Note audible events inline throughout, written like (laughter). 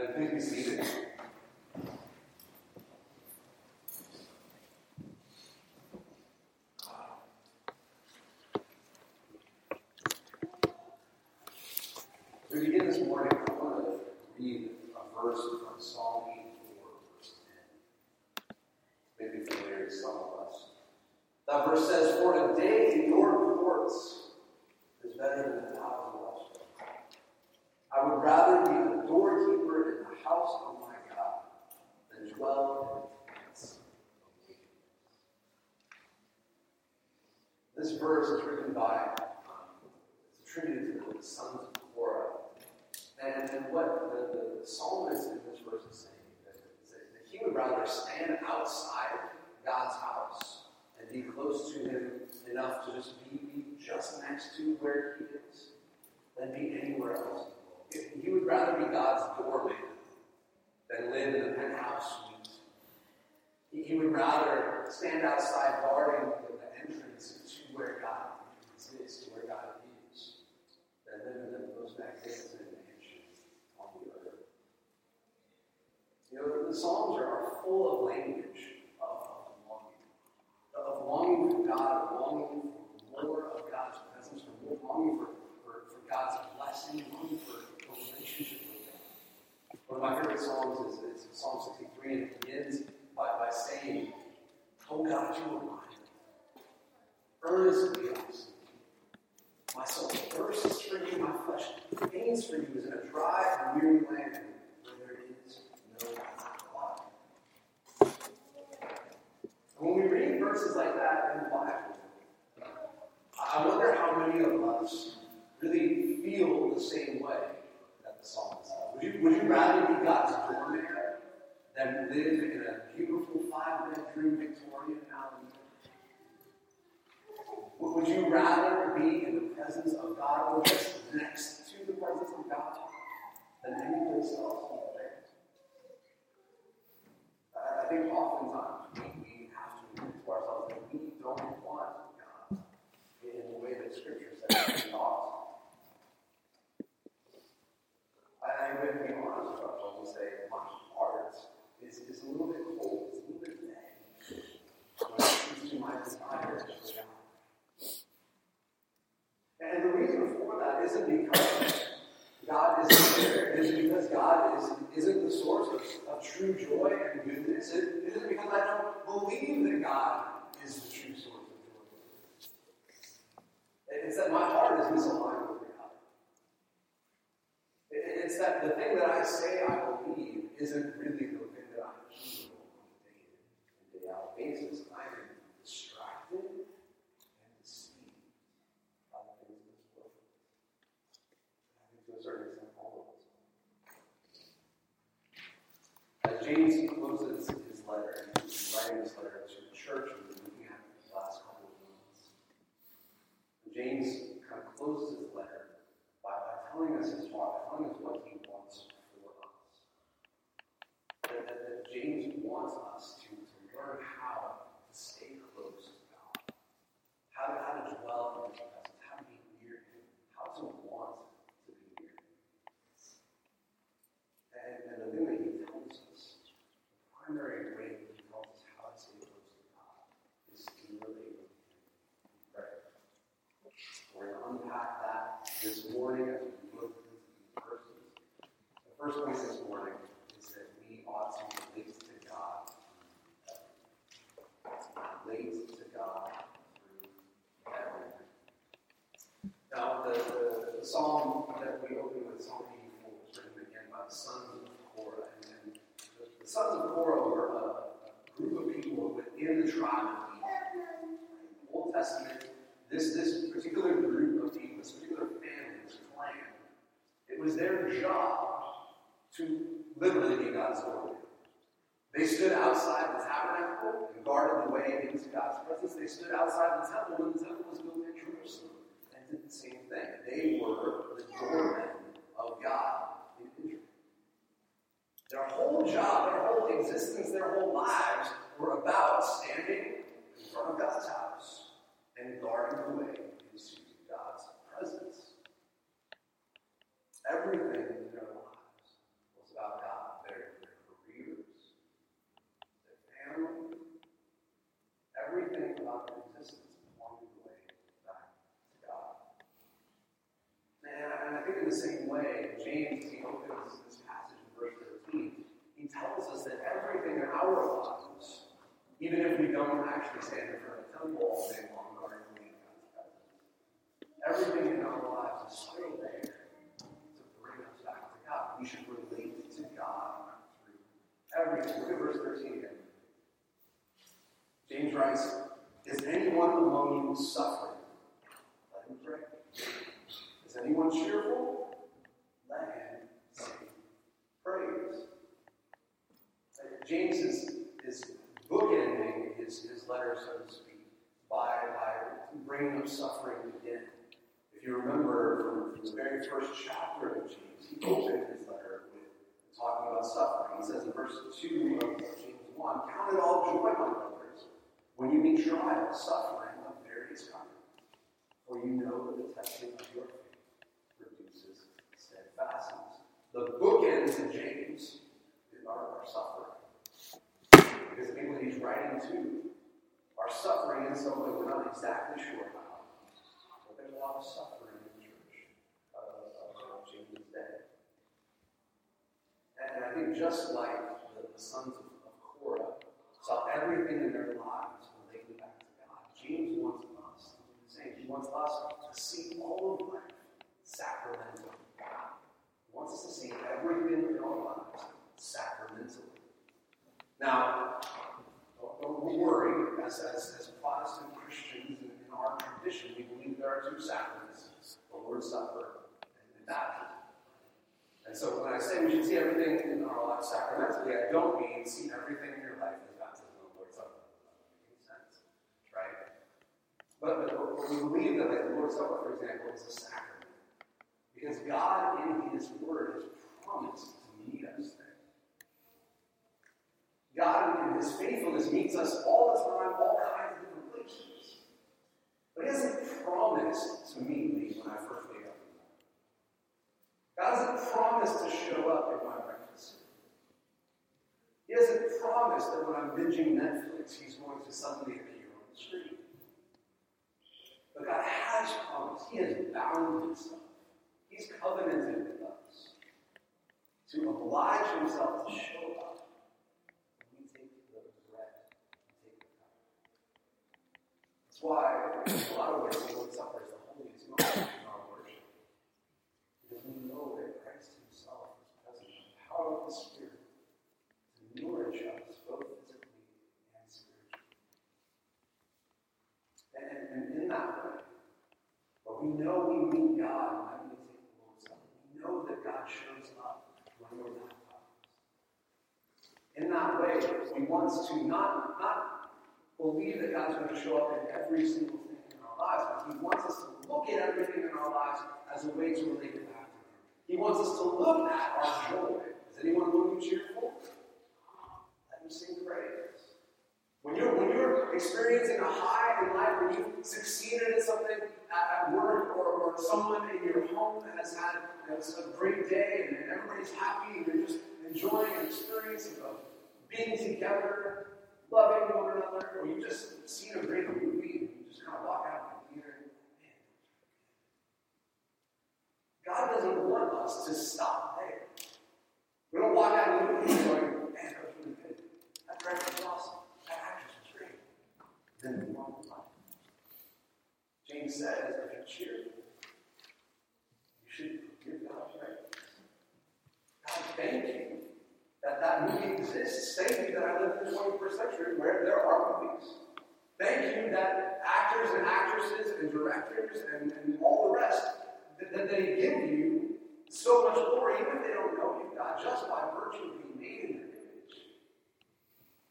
And please be seated. We begin this morning, I want to read a verse from Psalm 84, verse 10. Maybe familiar to some of us. That verse says, For a day in your courts is better than a thousand elsewhere. I would rather be the doorkeeper in the house of my God than dwell in the tents of wickedness. This verse is written by, um, it's attributed to the sons of Korah. And, and what the, the psalmist in this verse is saying is that, that he would rather stand outside God's house and be close to him enough to just be, be just next to where he is than be anywhere else. If He would rather be God's doorman than live in the penthouse suite. He, would rather stand outside guarding the, the where God exists, to where God is, that live in the most magnificent mansion on the earth. You know, the Psalms are, are full of language of, longing, of longing for God, of longing for more of God's presence, for more longing for, for, for God's blessing, longing for a relationship with God. One of my favorite songs is, is Psalm 63, and it begins by, by saying, Oh God, you God is, isn't the source of, of true joy and goodness, it, it isn't because I don't believe that God is the true source of joy. It's that my heart is misaligned with God. It, it's that the thing that I say I believe isn't really the thing that I believe on a day in and day out basis. James closes his letter, he's writing this letter to the church we've been looking at the last couple of months. James kind of closes his letter by, by telling us his by telling us what he wants for us. That, that, that James wants us to, to learn how to stay close to God, how to, how to dwell in his presence, how to be near him, how to want to be near him. And, and the thing that he tells us, the primary way that he tells us how to stay close to God is to relate with him in prayer. We're going to unpack that this morning as we look into these verses. The first point this morning is that we ought to relate to God relate to God through everything. Now, the, the, psalm that we open with, Psalm 84, was written again by the sons of Korah. And, and the, the sons of Korah were a, a group of people within the tribe of Levi. In the Old Testament, this, this particular group of people, this particular family, this clan, it was their job to literally be God's doorman. They stood outside the tabernacle and guarded the way into God's presence. They stood outside the temple when the temple was built in Jerusalem and did the same thing. They were the doormen of God in Israel. Their whole job, their whole existence, their whole lives were about standing in front of God's house and guarding the way into God's presence. Everything in their lives was about God. Their, their careers, their family, everything about their existence pointed the way back to God. And, and I think in the same way, James, he opens this passage in verse 13, he tells us that everything in our lives, even if we don't actually stand in front of the temple all day long God's presence, everything in our lives is still there to bring us back to God. We should relate to God through everything. Look at verse 13 again. James writes, Is anyone among you suffering? Let him pray. Is anyone cheerful? Let him sing praise. Uh, James is, is bookending his, his letter, so to speak, by, by bringing up suffering again. If you remember from, the very first chapter of James, he opened his letter with talking about suffering. He says in verse 2 of James 1, Count it all joy, my brothers, when you meet trials, suffering of various kinds. For you know that the testing of your faith produces steadfastness. The bookends of James are, are suffering. Because the people he's writing to are suffering in some way we're not exactly sure how. But there's a lot of suffering in the church uh, of James' day. And I think just like the, the sons of, of Korah saw everything in their lives related back to God, James wants us to same. He wants us to see all of life sacramental. He wants us to see everything in our lives sacramentally. Now, worry, as, as, as Protestant Christians in, in our tradition, we believe there are two sacraments the Lord's Supper and the baptism. And so when I say we should see everything in our lives sacramentally, I don't mean see everything in your life as baptism and the Lord's Supper. Makes sense, right? But, but, but we believe that like, the Lord's Supper, for example, is a sacrament. Because God in His Word has promised to meet us there. God in His faithfulness meets us all the time, all kinds of different places. But He hasn't promised to meet me when I first wake up. God hasn't promised to show up in my breakfast. He hasn't promised that when I'm binging Netflix, He's going to suddenly appear on the screen. But God has promised. He has bound Himself. He's covenanted with us to oblige Himself to show up when we take the bread and take the cup. Why, in a lot of ways, the Lord's Supper is the holiest moment in our worship. Because we know that Christ Himself is present in the power of the Spirit to nourish us both physically and spiritually. And, and, and in that way, but we know we meet God when we take the Lord's Supper. We know that God shows up when we're not. in that way, He wants to not, not believe that God's going to show up in every single thing in our lives, but He wants us to look at everything in our lives as a way to relate back to Him. He wants us to look at our joy. Is anyone looking cheerful? Let Him sing praise. When you're, when you're experiencing a high in life, when you've succeeded in something at, at work, or, or someone in your home has had know, a great day and, and everybody's happy and you're just enjoying an experience of being together, loving one another, or you've just seen a great movie and you just kind of walk out of the theater. God doesn't want us to stop there. We don't walk out of the movie going, man, that was really good. That director was awesome. That actress was great. Then on to life. James says, if you're cheerful, you should give God praise. God, thank you that that movie exists. Thank you that I live in the 21st century where there are movies. Thank you that actors and actresses and directors and, and all the rest, that, that they give you so much glory, even if they don't know you, God, just by virtue of being made in your image.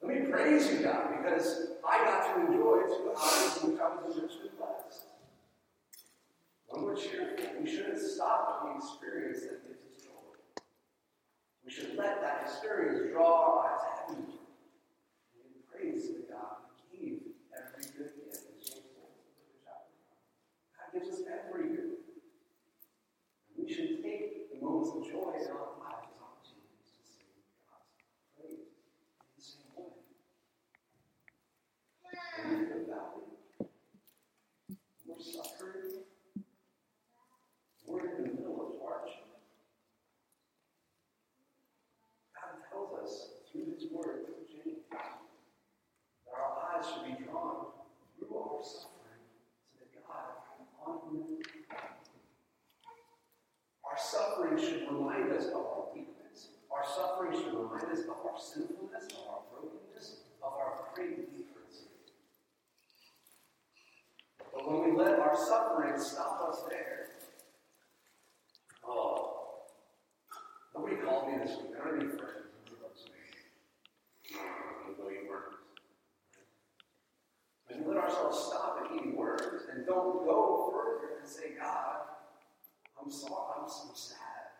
Let me praise you, God, because I got to enjoy two hours in which I was richly blessed. When we're cheerful, we shouldn't stop at the experience that gives us joy. We should let that experience draw our eyes heaven and give praise to God who gave every good gift, as James told us in the chapter. God gives us every good. And we should take the moments of joy in our lives as opportunities to sing God's praise in the same way. And in the valley, we're suffering. We're in the middle of hardship. God tells us through His Word, through James, that our eyes should be drawn through our suffering to the God on whom our suffering should remind us of our weakness. Our suffering should remind us of our sinfulness, of our brokenness, of our great need His But when we let our suffering stop us there, oh, nobody called me this week. I don't have any friends. Nobody loves me. I'm going to eat worms. When we let ourselves stop at eating worms and don't go further and say, God, I'm sorry, I'm so sad.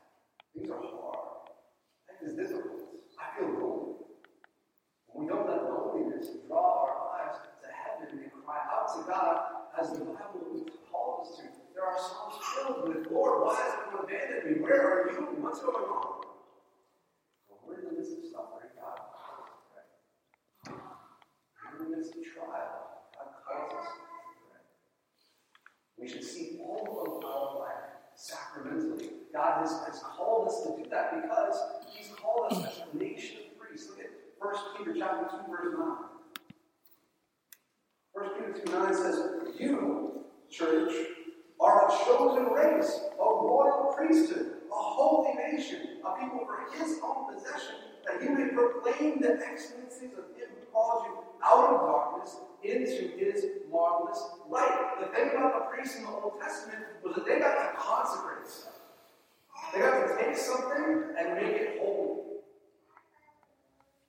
Things are hard. Life is difficult. I feel lonely. When we don't let loneliness draw our eyes to heaven and cry out to God, as the Bible calls us to, there are songs filled with, Lord, why has everyone abandoned me? Where are you? What's going on? We're in the midst of suffering, God we're in the midst of trial, God calls us to pray. We see all of our life sacramentally. God has, has called us to do that because He's called us as a nation of priests. Look at 1 Peter chapter 2, verse 9. 1 Peter 2 9 says, You, church, are a chosen race, a royal priesthood, a holy nation, a people for his own possession, that you may proclaim the excellencies of him called you out of darkness into his marvelous light. The thing about the priests in the Old Testament was that they got to consecrate stuff. They got to take something and make it holy.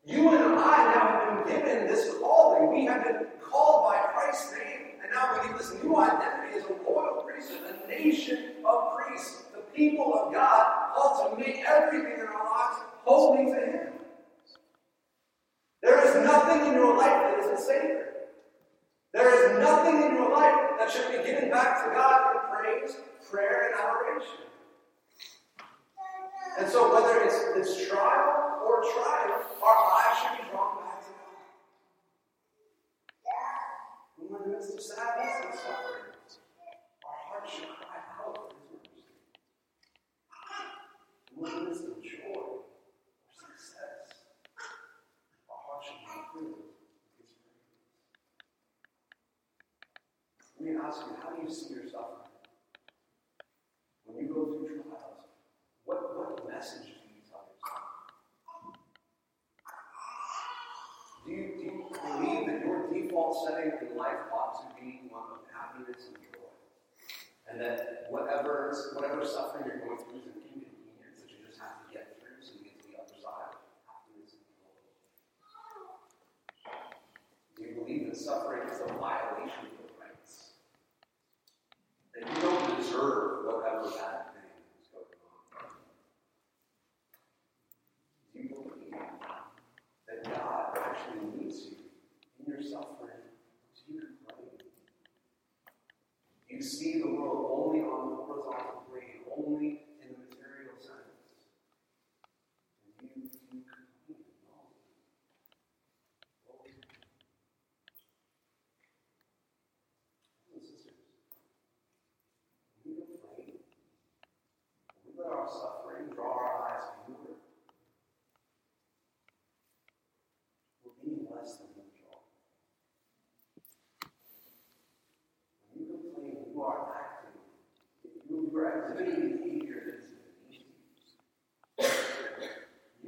You and I now have been given this calling. We have been called by Christ's name, and now we get this new identity as a royal priesthood, a nation of priests, the people of God, called to make everything in our lives holy to Him. There is nothing in your life that isn't sacred. There is nothing in your life that should be given back to God in praise, prayer, and adoration. And so, whether it's, it's trial or triumph, our eyes should be drawn back to God. When we're in the midst of sadness and suffering, our hearts should cry out for His mercy. When we're in the midst of joy or success, our hearts should be filled with His praise. Let me ask you, how do you see your suffering? When you go through trials, what, what message do you tell yourself? Do you, do you believe that your default setting in life ought to be one of happiness and joy? And that whatever, whatever suffering you're going through is an inconvenience that you just have to get through so you get to the other side of happiness and joy? suffering is a violation of your rights. That you don't deserve whatever bad thing is going on. Do you believe that God actually needs you in your suffering? Do you complain? You see the world only on the horizontal plane, only in the material sense. And you, you complain. No. Brothers and sisters, when we complain, when we let our suffering draw our eyes inward, being less than neutral. When you complain, you are acting, you are exhibiting behavior that is beneath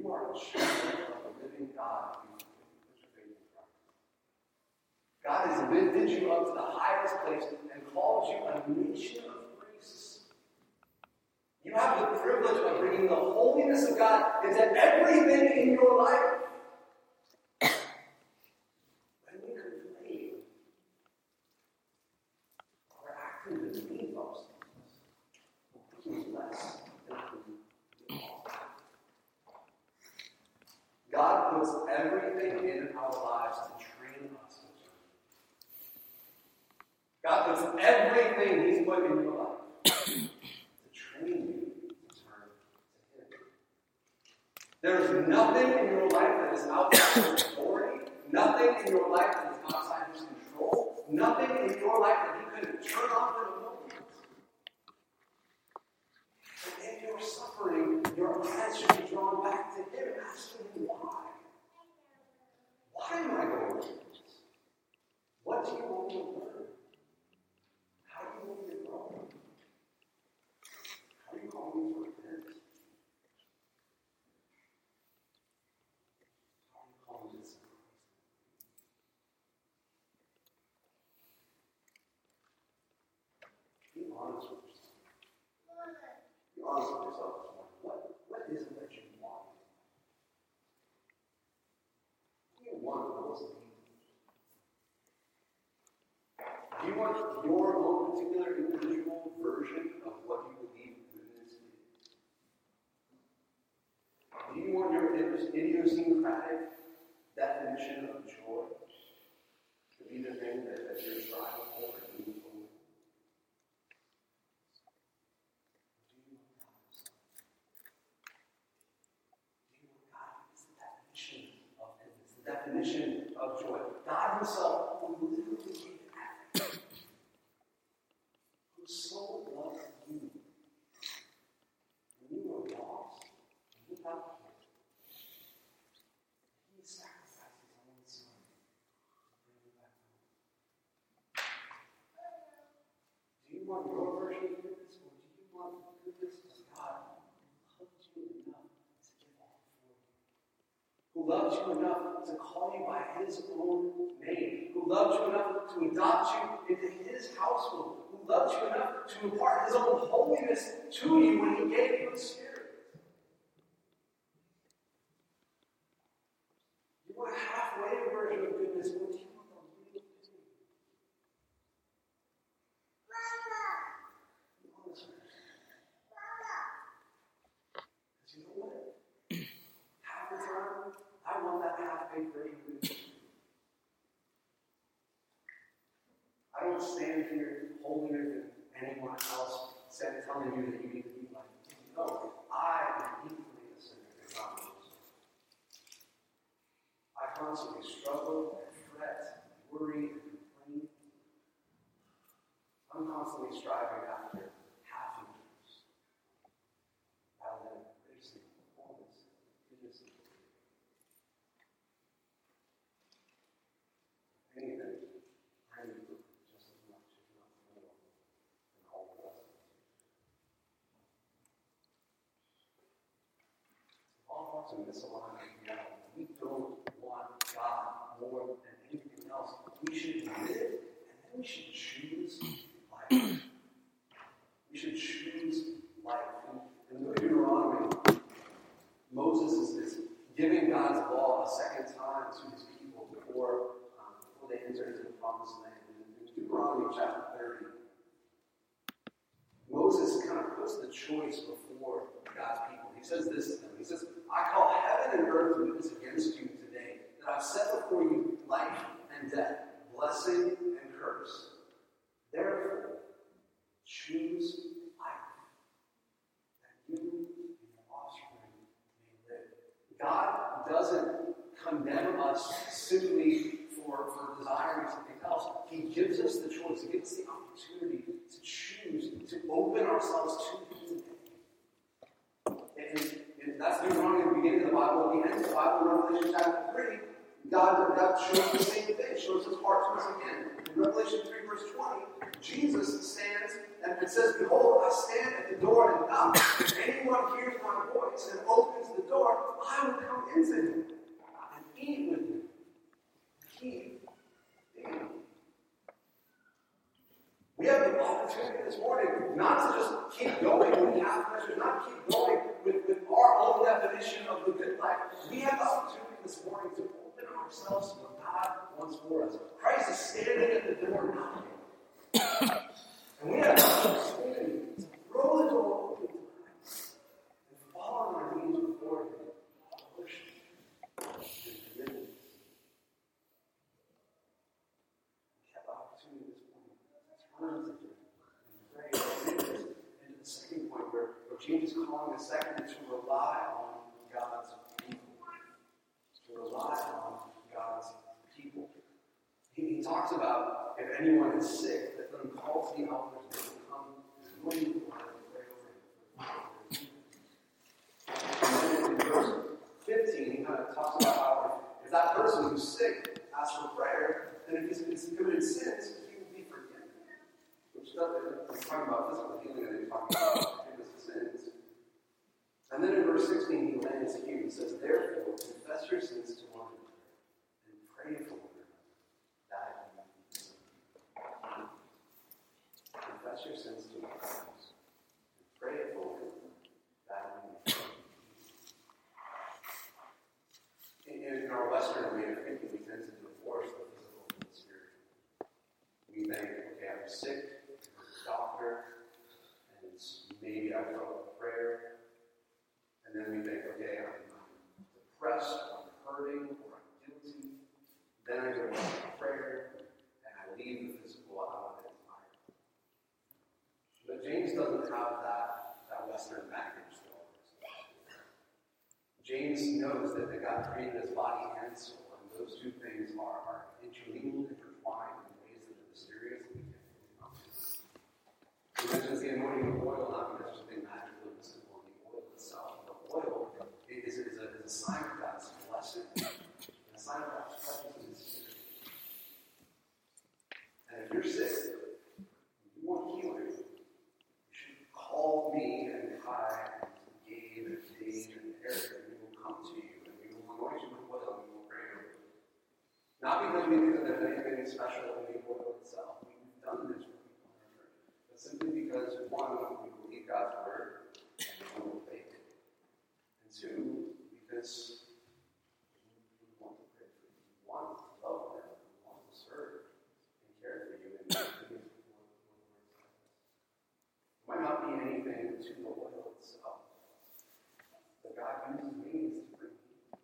you. Are a child of the living God. God has lifted you up to the highest place and called you a nation of priests. You have the privilege of bringing the holiness of God into everything in your life. When we complain, we're acting beneath those things. We're being less than who we are. God puts everything in our lives to train us to turn. God puts everything He's put in your life to train you to turn to Him. There is nothing in your life that is outside His authority, nothing in your life that is outside His control, nothing in your life that He couldn't turn off in a moment. And in your suffering, your eyes should be drawn back to Him, asking Him why. Why am I going through this? What do you want me to learn? How do you want me to grow? How do you call me to repent? How do you call me to sacrifice? Be honest yourself. Be honest with yourself this morning. What, what is it that you want? Do you want most? Do you want your own particular individual version of what you believe goodness is? Do you want your idiosyncratic definition of joy to be the thing that, that you're striving for and moving forward? Do you want God's? Do you want God is the definition of goodness, the definition of joy? God Himself, who literally gave everything, who so loved you when you were lost and without Him. He sacrificed His own Son to bring you back home. Do you want your version of goodness, or do you want the goodness of God who loved you enough to give all for you? Who loved you enough to call you by His own name? Who loved you enough to adopt you into His household? Who loved you enough to impart His own holiness to you when He gave you His Spirit? to this a lot. We don't want God more than anything else. We should live, and then we should choose life. We should choose life. And in Deuteronomy. Moses is, is giving God's law a second time to his people before, um, before they enter into the promised land. In Deuteronomy chapter 30, Moses kind of puts the choice before God's people. He says this to them. He says, I call heaven and earth to witness against you today that I've set before you life and death, blessing and curse. Therefore, choose life, that you and your offspring may live. God doesn't condemn us simply for, for desiring something else. He gives us the choice, He gives us the opportunity to choose, to open ourselves to Him. And, that's Deuteronomy the beginning of the Bible. At the end of the Bible, Revelation chapter 3, God, God shows the same thing, shows his heart to us again. In Revelation 3, verse 20, Jesus stands and it says, Behold, I stand at the door and knock. If anyone hears my voice and opens the door, I will come into him and eat with him. Keep We have the opportunity this morning not to just keep going with half measures, not keep going with, with our own definition of the good life. We have the opportunity this morning to open ourselves to what God wants for us. Christ is standing at the door knocking. (coughs) and we have the opportunity to throw the door open to Christ and fall on our knees before Him. Worship and forgiveness. We have the opportunity this morning to turn to Him and pray. And it is into the second point where, where James is calling the second to rely on God's people. To rely on God's people. He, he talks about if anyone is sick, that let them call to the elders and they come and pray over him. In verse 15, he kind of talks about how if, that person who's sick asks for prayer, then if he's, committed sins, he will be forgiven. Which doesn't, he's talking about physical healing and he's talking about sins. And then in verse 16, he lands here. He says, Therefore, confess your sins to one another and pray for one another that. Confess your sins to one another and pray for one another that. In, in our Western way of thinking, we tend to divorce the physical from the spiritual. We think, okay, I'm sick, there's a doctor, and it's, maybe I felt a prayer. And then we think, okay, I'm, depressed, I'm hurting, or I'm guilty. Then I go to prayer, and I leave the physical out of it. But James doesn't have that, that Western baggage. James knows that, that God created his body and soul, and those two things are, are intermingled, intertwined in ways that are mysterious and we. He mentions the anointing of oil not because something magical and mystical in the oil itself. The oil is, of God's blessing, and a sign of God's presence in His Spirit. And if you're sick, and you want healing, you should call me and I and Gabe and Dave and Eric, and we will come to you and we will anoint you with oil and we will pray over you. Not because we think that there's anything special in the oil itself. We've done this for people in our church. But simply because, one, we believe God's word and we will obey it. And two, because we want to pray for you. We want to love them. We want to serve and care for you. And we think it's one of the words like this. It might not be anything to the oil itself. But God uses means to bring healing.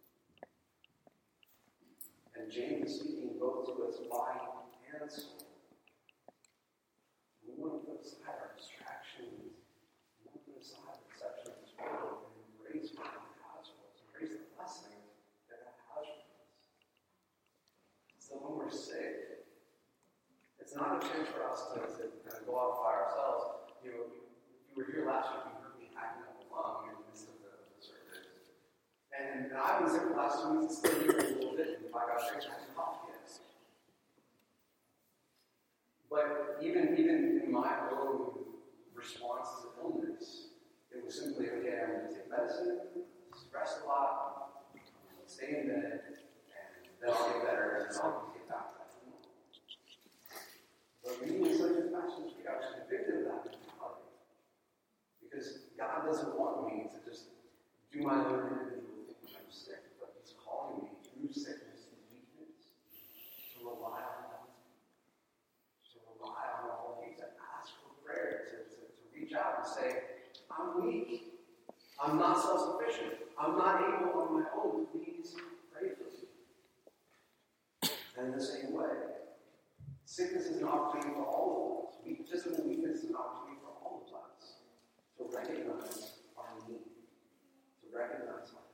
And James is speaking both to his body and soul. We want to put aside our distractions. We want to put aside the deception of this world and embrace what God has for us, embrace the blessing that God has for us. So when we're sick, it's not a chance for us to, to kind of go off by ourselves. You know, if you were here last week, you heard me acting up a lung in the midst of the, the service. And, and I've been sick the last two weeks, it's still here a yet. But even even in my own response to illness, it was simply okay. I'm going to take medicine, stress a lot, stay in bed, and then I'll get better, and I'll get back to. But reading such a passage, we got convicted of that mentality. Because God doesn't want me to just do my own individual thing when I'm sick, but He's calling me rely on God. To rely on all things, to ask for prayer, to, to, to reach out and say, I'm weak. I'm not self sufficient. I'm not able on my own. Please pray for me. And in the same way, sickness is an opportunity for all of us. We, physical weakness is an opportunity for all of us to recognize our need, to recognize our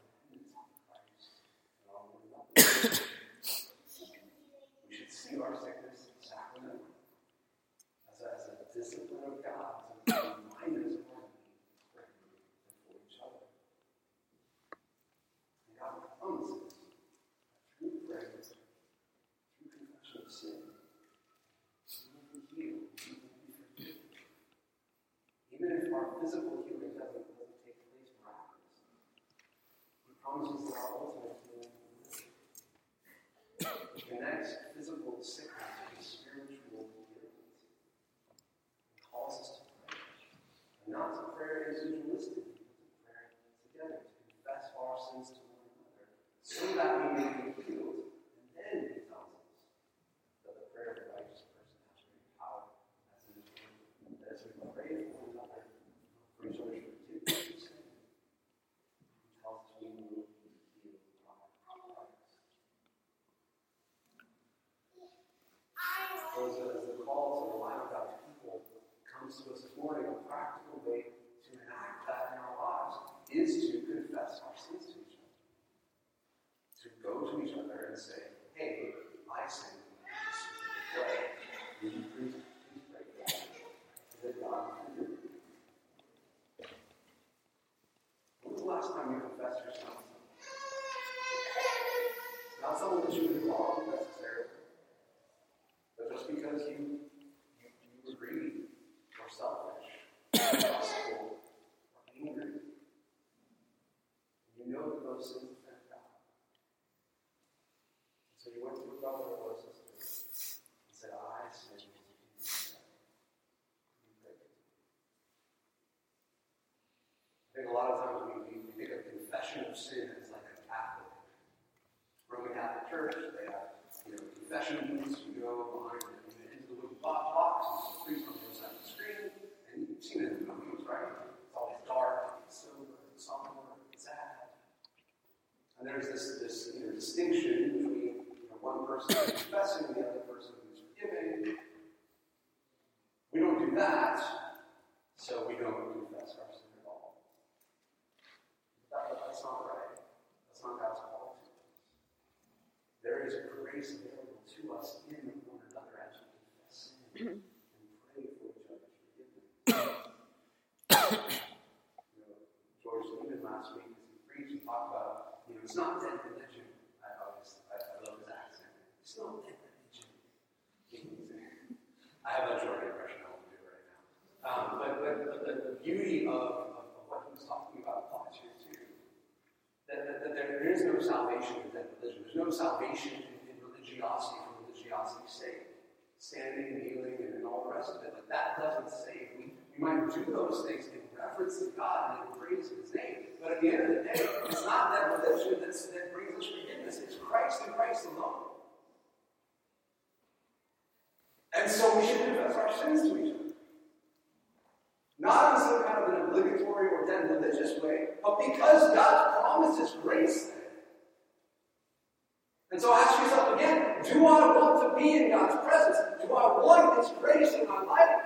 someone that you belong salvation in, religiosity for religiosity's sake, standing, kneeling, and, and all the rest of it. But that doesn't save. We, we might do those things in reference to God and in praise of His name. But at the end of the day, it's not that religion that's, that brings us forgiveness. It's Christ and Christ alone. And so we should confess our sins to each other. Not in some kind of an obligatory or then religious way, but because God promises grace and so ask yourself again, do I want to be in God's presence? Do I want His grace in my life?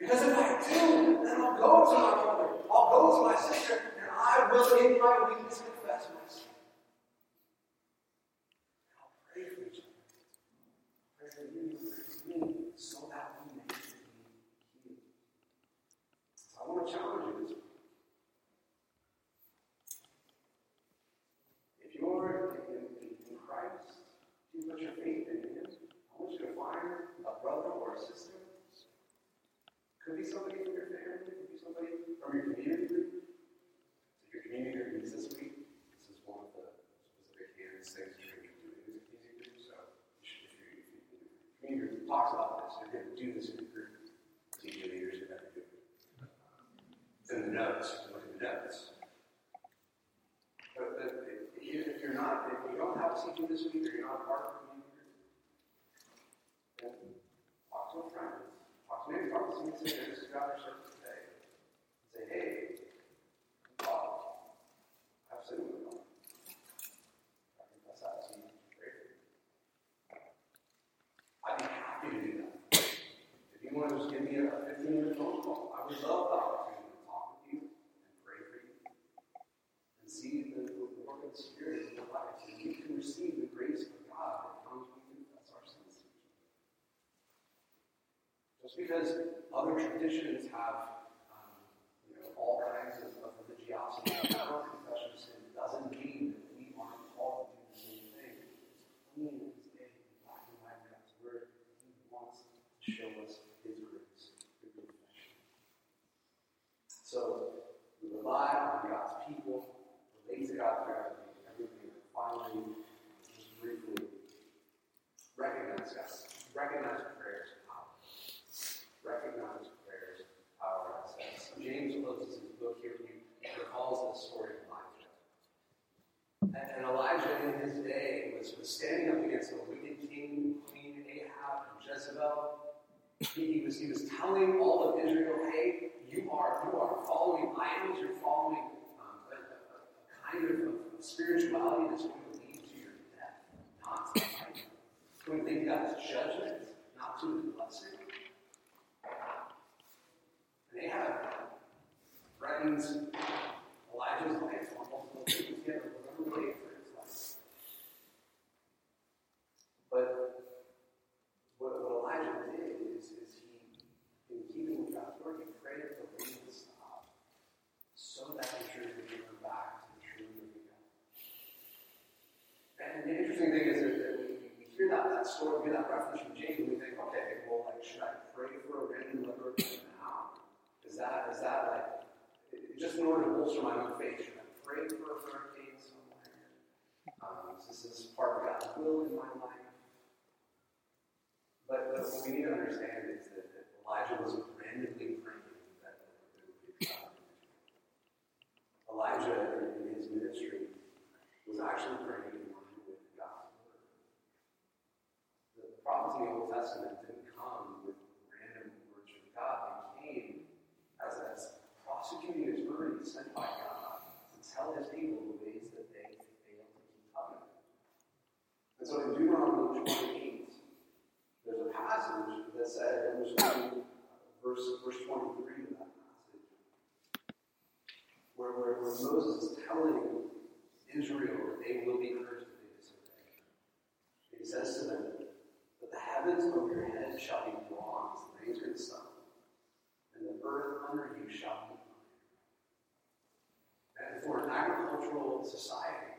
Because if I do, then I'll go to my brother, I'll go to my sister, and I will, in my weakness, He, was, telling all of Israel, hey, you are, you are following idols, you're following um, a, a, kind of, spirituality that's going to lead to your death, not to life. It's going to lead God's judgment, not to his blessing. And Ahab threatens Elijah's life on multiple occasions. He had to remember wait for his life. But what, what Elijah did is, is he, in keeping with God's word, he prayed for the rain to stop so that the church would turn back to the true living God. And the interesting thing is that, that hear that, story, we hear that reference from James, we think, okay, well, like, should I pray for a random leper now? Is that, is that like, just in order to bolster my own faith, should I pray for a hurricane somewhere? Um, is this part of God's will in my life? But, but what we need to understand is that, that Elijah was randomly praying that Elijah, in his ministry, was actually praying in line with God's word. The prophecy in the Old Testament didn't come with random words from God. They came as, as prosecuting attorneys sent by God to tell his people the ways that they failed to keep covenant. And so in Deuteronomy 28, there's a passage that said, I'm just verse, verse 23 of that passage, where, where, where Moses is telling Israel that they will be cursed if they disobey. He says to them, the heavens over your head shall be bronze, the rains and the sun, and the earth under you shall be iron. And for an agricultural society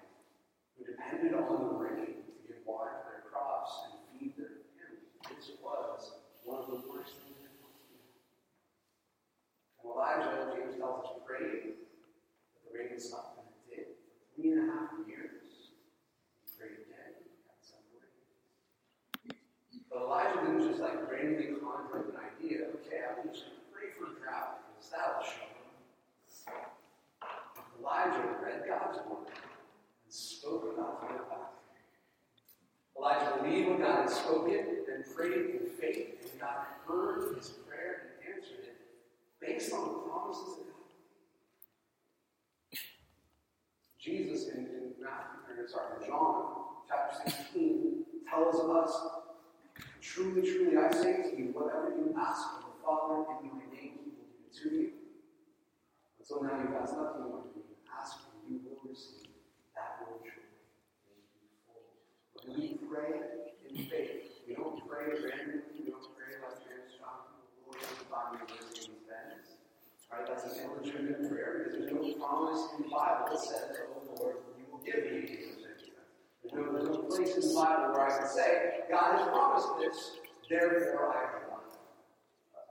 who depended on the rain to give water to their crops and feed their families, this was one of the worst things that could possibly happen. And Elijah, James tells us, prayed that the rain would stop, and it did. For three and a half years, he prayed again, and got some rain. But Elijah didn't just like randomly conjure up an idea. Okay, I'm just going to pray for drought because that'll show him. Elijah read God's word and spoke God's word back. Elijah believed what God had spoken and prayed in faith, and God heard his prayer and answered it based on the promises of God. Jesus in, in Matthew, sorry, in John chapter 16 tells us Truly, truly, I say to you, whatever you ask of the Father in my name, he will give it to you. And so now you've asked nothing more than you ask, and you will receive that will truly make you full. When we pray in faith, we don't pray randomly, we don't pray like Janis Joplin, Lord, find me where these bends. Right? That's an illegitimate prayer because there's no promise in the Bible that says, Oh Lord, you will give me there's no, there's no place in the Bible where I can say, God has promised this, therefore I have done it. But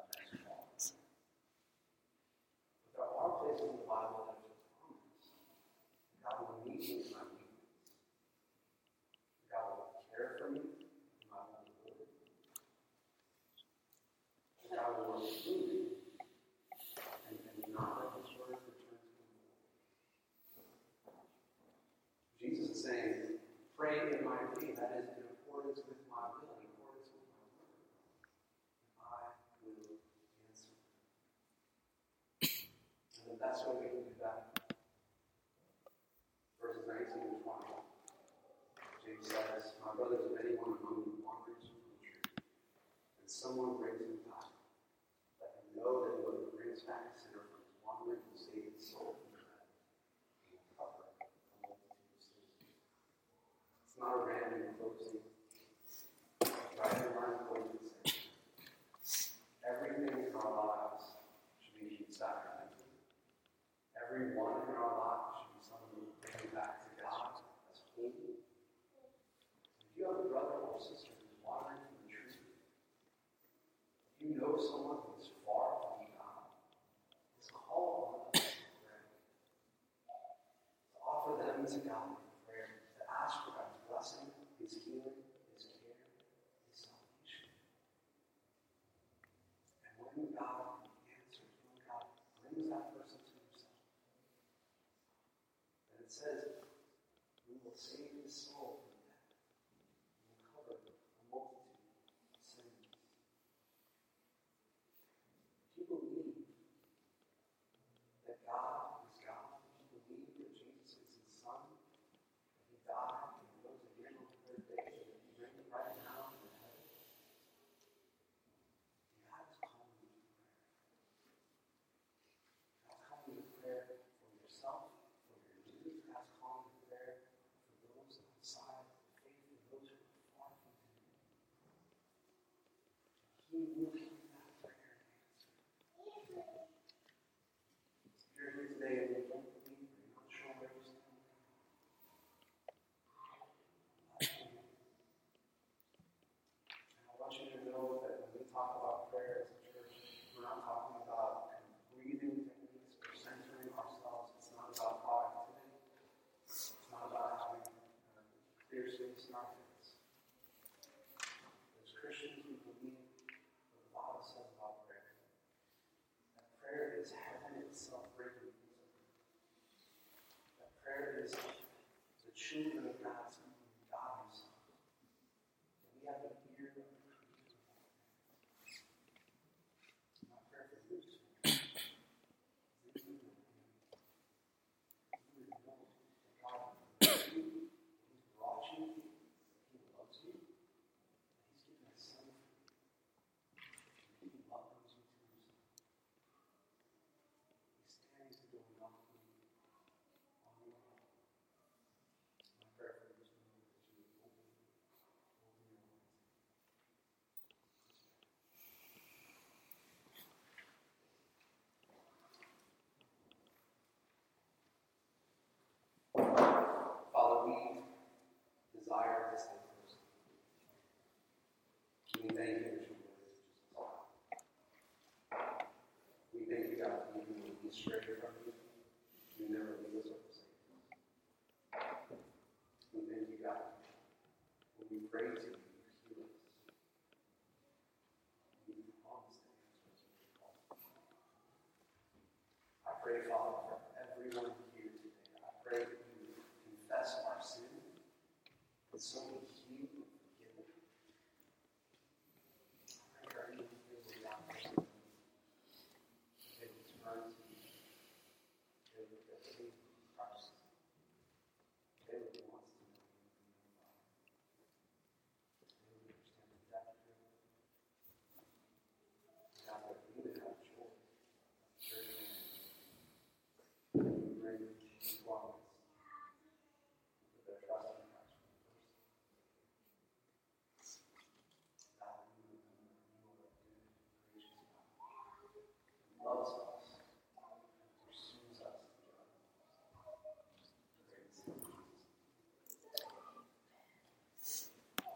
there are places in the Bible that there's a promise. God will meet me in my weakness. God will care for me in my vulnerability. God will work through me and, and not let his word return to him. Jesus is saying, pray in my name, that is in accordance with my will, in accordance with my word. And I will answer. And the best way we can do that, verses 19 and 20. James says, My brothers, if anyone among you wanders from the truth, and someone brings him not a random closing. Everything in our lives should be sacramental. Everyone in our lives should be something who brings back to God as holy. If you have a brother or sister who's wandering from the truth, you know someone. says, We will save his soul. o, o